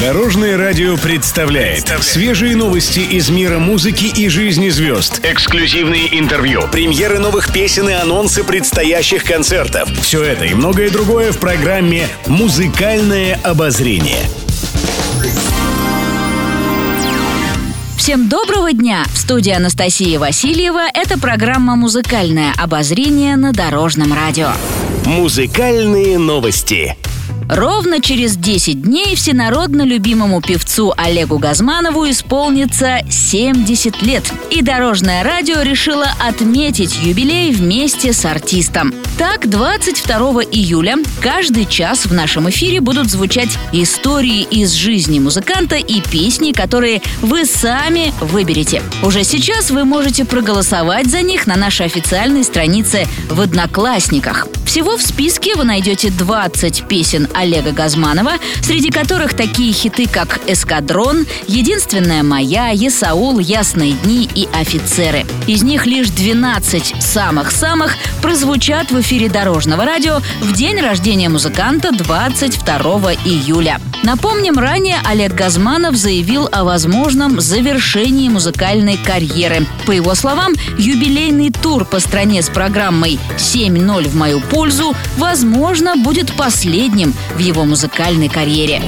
Дорожное радио представляет свежие новости из мира музыки и жизни звезд. Эксклюзивные интервью, премьеры новых песен и анонсы предстоящих концертов. Все это и многое другое в программе «Музыкальное обозрение». Всем доброго дня! В студии Анастасия Васильева это программа «Музыкальное обозрение» на Дорожном радио. Музыкальные новости. Ровно через 10 дней всенародно любимому певцу Олегу Газманову исполнится 70 лет. И Дорожное радио решило отметить юбилей вместе с артистом. Так, 22 июля каждый час в нашем эфире будут звучать истории из жизни музыканта и песни, которые вы сами выберете. Уже сейчас вы можете проголосовать за них на нашей официальной странице в Одноклассниках. Всего в списке вы найдете 20 песен Олега Газманова, среди которых такие хиты, как «Эскадрон», «Единственная моя», «Есаул», «Ясные дни» и «Офицеры». Из них лишь 12 самых-самых прозвучат в эфире Дорожного радио в день рождения музыканта 22 июля. Напомним, ранее Олег Газманов заявил о возможном завершении музыкальной карьеры. По его словам, юбилейный тур по стране с программой «7-0 в мою пользу» возможно будет последним в его музыкальной карьере.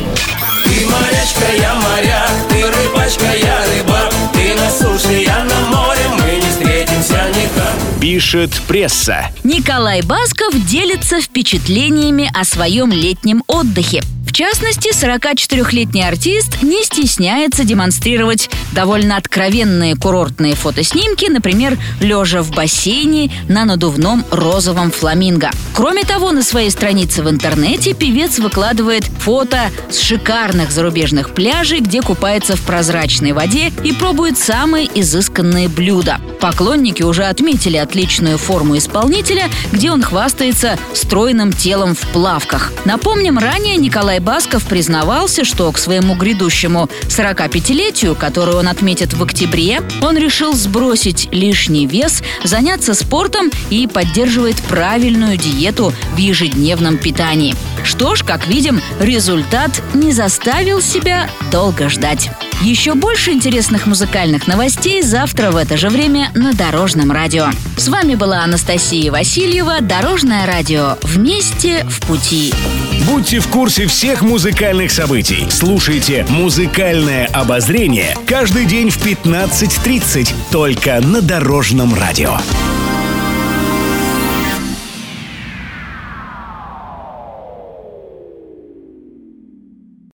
Ты морячка, я моряк, ты рыбачка, я рыбак, ты на суше, я на море, мы не встретимся никак. Пишет пресса. Николай Басков делится впечатлениями о своем летнем отдыхе. Частности, 44-летний артист не стесняется демонстрировать довольно откровенные курортные фотоснимки, например, лежа в бассейне на надувном розовом фламинго. Кроме того, на своей странице в интернете певец выкладывает фото с шикарных зарубежных пляжей, где купается в прозрачной воде и пробует самые изысканные блюда. Поклонники уже отметили отличную форму исполнителя, где он хвастается стройным телом в плавках. Напомним, ранее Николай Басков признавался, что к своему грядущему 45-летию, которое он отметит в октябре, он решил сбросить лишний вес, заняться спортом и поддерживает правильную диету в ежедневном питании. Что ж, как видим, результат не заставил себя долго ждать. Еще больше интересных музыкальных новостей завтра в это же время на Дорожном радио. С вами была Анастасия Васильева, Дорожное радио. Вместе в пути. Будьте в курсе всех музыкальных событий. Слушайте «Музыкальное обозрение» каждый день в 15.30 только на Дорожном радио.